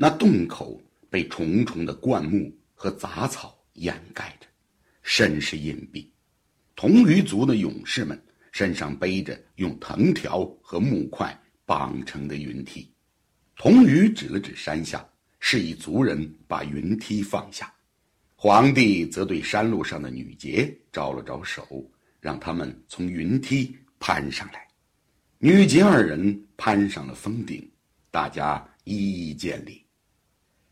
那洞口被重重的灌木和杂草掩盖着，甚是隐蔽。铜鱼族的勇士们身上背着用藤条和木块绑成的云梯。铜鱼指了指山下，示意族人把云梯放下。皇帝则对山路上的女杰招了招手，让他们从云梯攀上来。女杰二人攀上了峰顶，大家一一见礼。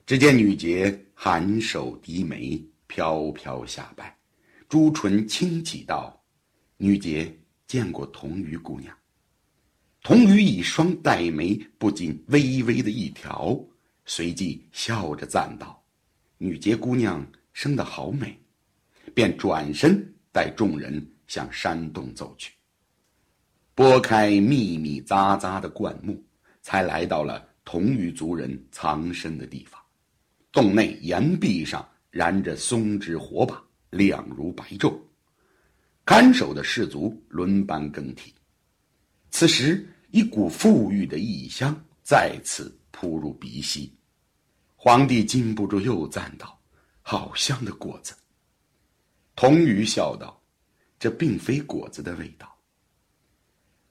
只见女杰含首低眉，飘飘下拜，朱唇轻启道：“女杰见过童鱼姑娘。”童鱼一双黛眉不禁微微的一挑，随即笑着赞道：“女杰姑娘生得好美。”便转身带众人向山洞走去。拨开密密匝匝的灌木，才来到了童鱼族人藏身的地方。洞内岩壁上燃着松枝火把，亮如白昼。看守的士卒轮班更替。此时，一股馥郁的异香再次扑入鼻息。皇帝禁不住又赞道：“好香的果子。”童鱼笑道：“这并非果子的味道。”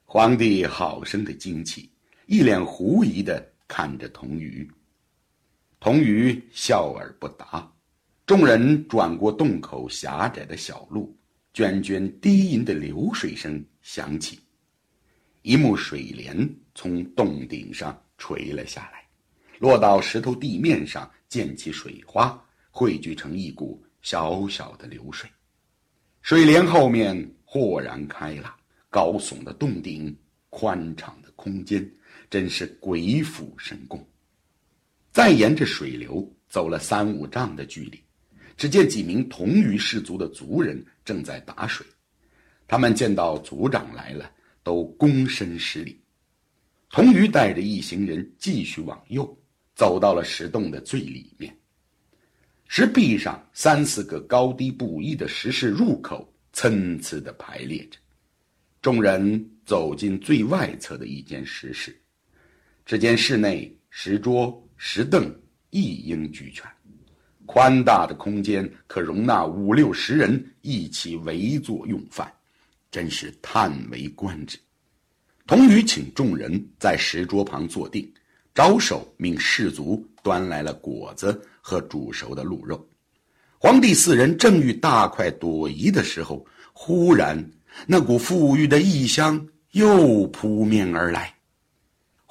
皇帝好生的惊奇，一脸狐疑的看着童鱼。童鱼笑而不答，众人转过洞口狭窄的小路，涓涓低吟的流水声响起，一幕水帘从洞顶上垂了下来，落到石头地面上，溅起水花，汇聚成一股小小的流水。水帘后面豁然开朗，高耸的洞顶，宽敞的空间，真是鬼斧神工。再沿着水流走了三五丈的距离，只见几名同鱼氏族的族人正在打水。他们见到族长来了，都躬身施礼。童鱼带着一行人继续往右，走到了石洞的最里面。石壁上三四个高低不一的石室入口参差地排列着。众人走进最外侧的一间石室，只见室内石桌。石凳一应俱全，宽大的空间可容纳五六十人一起围坐用饭，真是叹为观止。童宇请众人在石桌旁坐定，招手命士卒端来了果子和煮熟的鹿肉。皇帝四人正欲大快朵颐的时候，忽然那股馥郁的异香又扑面而来。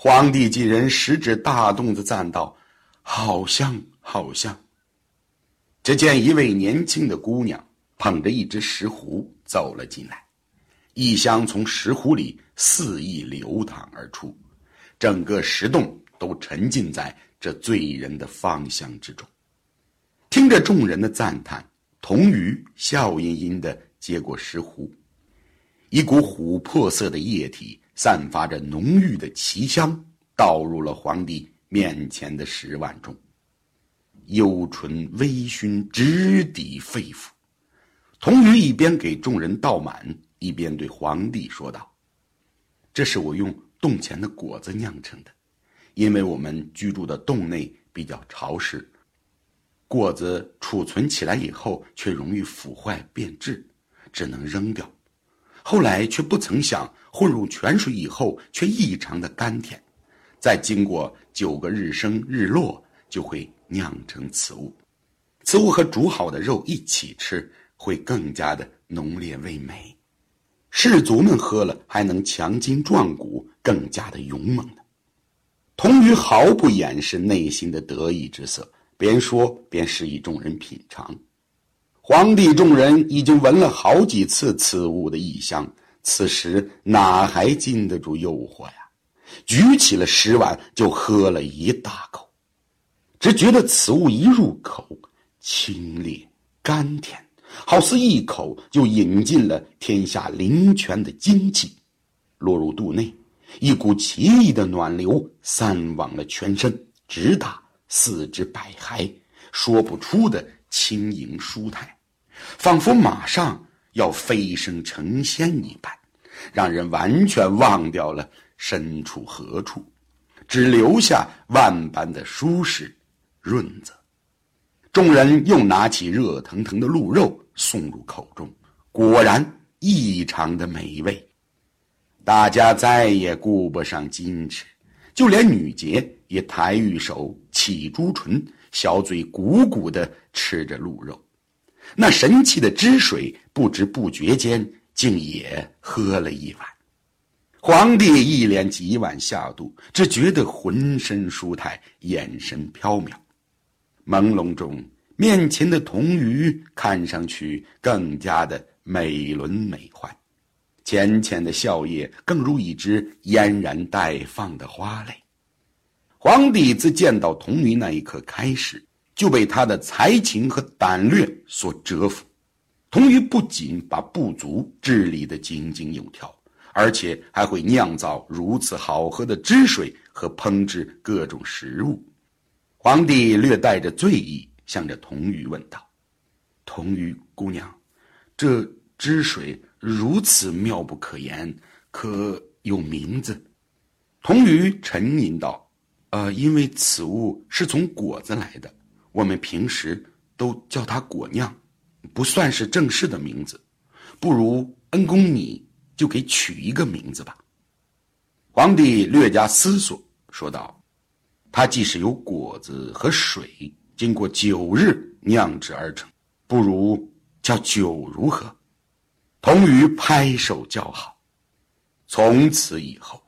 皇帝几人食指大动的赞道：“好香，好香！”只见一位年轻的姑娘捧着一只石壶走了进来，异香从石壶里肆意流淌而出，整个石洞都沉浸在这醉人的芳香之中。听着众人的赞叹，童鱼笑吟吟的接过石壶，一股琥珀色的液体。散发着浓郁的奇香，倒入了皇帝面前的石碗中。幽醇微醺，直抵肺腑。童鱼一边给众人倒满，一边对皇帝说道：“这是我用洞前的果子酿成的，因为我们居住的洞内比较潮湿，果子储存起来以后却容易腐坏变质，只能扔掉。后来却不曾想。”混入泉水以后，却异常的甘甜，再经过九个日升日落，就会酿成此物。此物和煮好的肉一起吃，会更加的浓烈味美。士卒们喝了，还能强筋壮骨，更加的勇猛的。童鱼毫不掩饰内心的得意之色，边说边示意众人品尝。皇帝众人已经闻了好几次此物的异香。此时哪还禁得住诱惑呀？举起了食碗就喝了一大口，只觉得此物一入口，清冽甘甜，好似一口就饮尽了天下灵泉的精气，落入肚内，一股奇异的暖流散往了全身，直达四肢百骸，说不出的轻盈舒泰，仿佛马上。要飞升成仙一般，让人完全忘掉了身处何处，只留下万般的舒适、润泽。众人又拿起热腾腾的鹿肉送入口中，果然异常的美味。大家再也顾不上矜持，就连女杰也抬玉手、起朱唇，小嘴鼓鼓的吃着鹿肉。那神奇的汁水不知不觉间竟也喝了一碗。皇帝一连几碗下肚，只觉得浑身舒泰，眼神飘渺。朦胧中，面前的童鱼看上去更加的美轮美奂，浅浅的笑靥更如一只嫣然待放的花蕾。皇帝自见到童鱼那一刻开始，就被他的才情和胆略所折服。童鱼不仅把部族治理得井井有条，而且还会酿造如此好喝的汁水和烹制各种食物。皇帝略带着醉意，向着童鱼问道：“童鱼姑娘，这汁水如此妙不可言，可有名字？”童鱼沉吟道：“呃，因为此物是从果子来的，我们平时都叫它果酿，不算是正式的名字。不如恩公你就给取一个名字吧。”皇帝略加思索，说道。它既是由果子和水经过九日酿制而成，不如叫酒如何？童鱼拍手叫好。从此以后，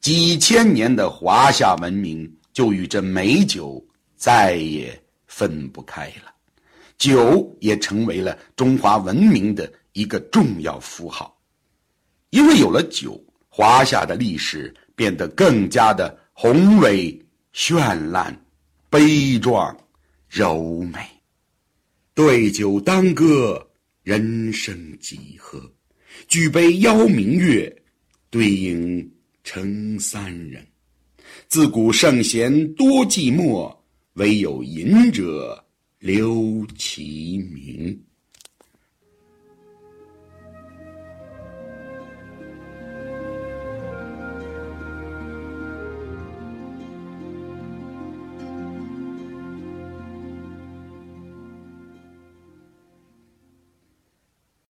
几千年的华夏文明就与这美酒再也分不开了，酒也成为了中华文明的一个重要符号。因为有了酒，华夏的历史变得更加的宏伟。绚烂、悲壮、柔美，对酒当歌，人生几何？举杯邀明月，对影成三人。自古圣贤多寂寞，唯有饮者留其名。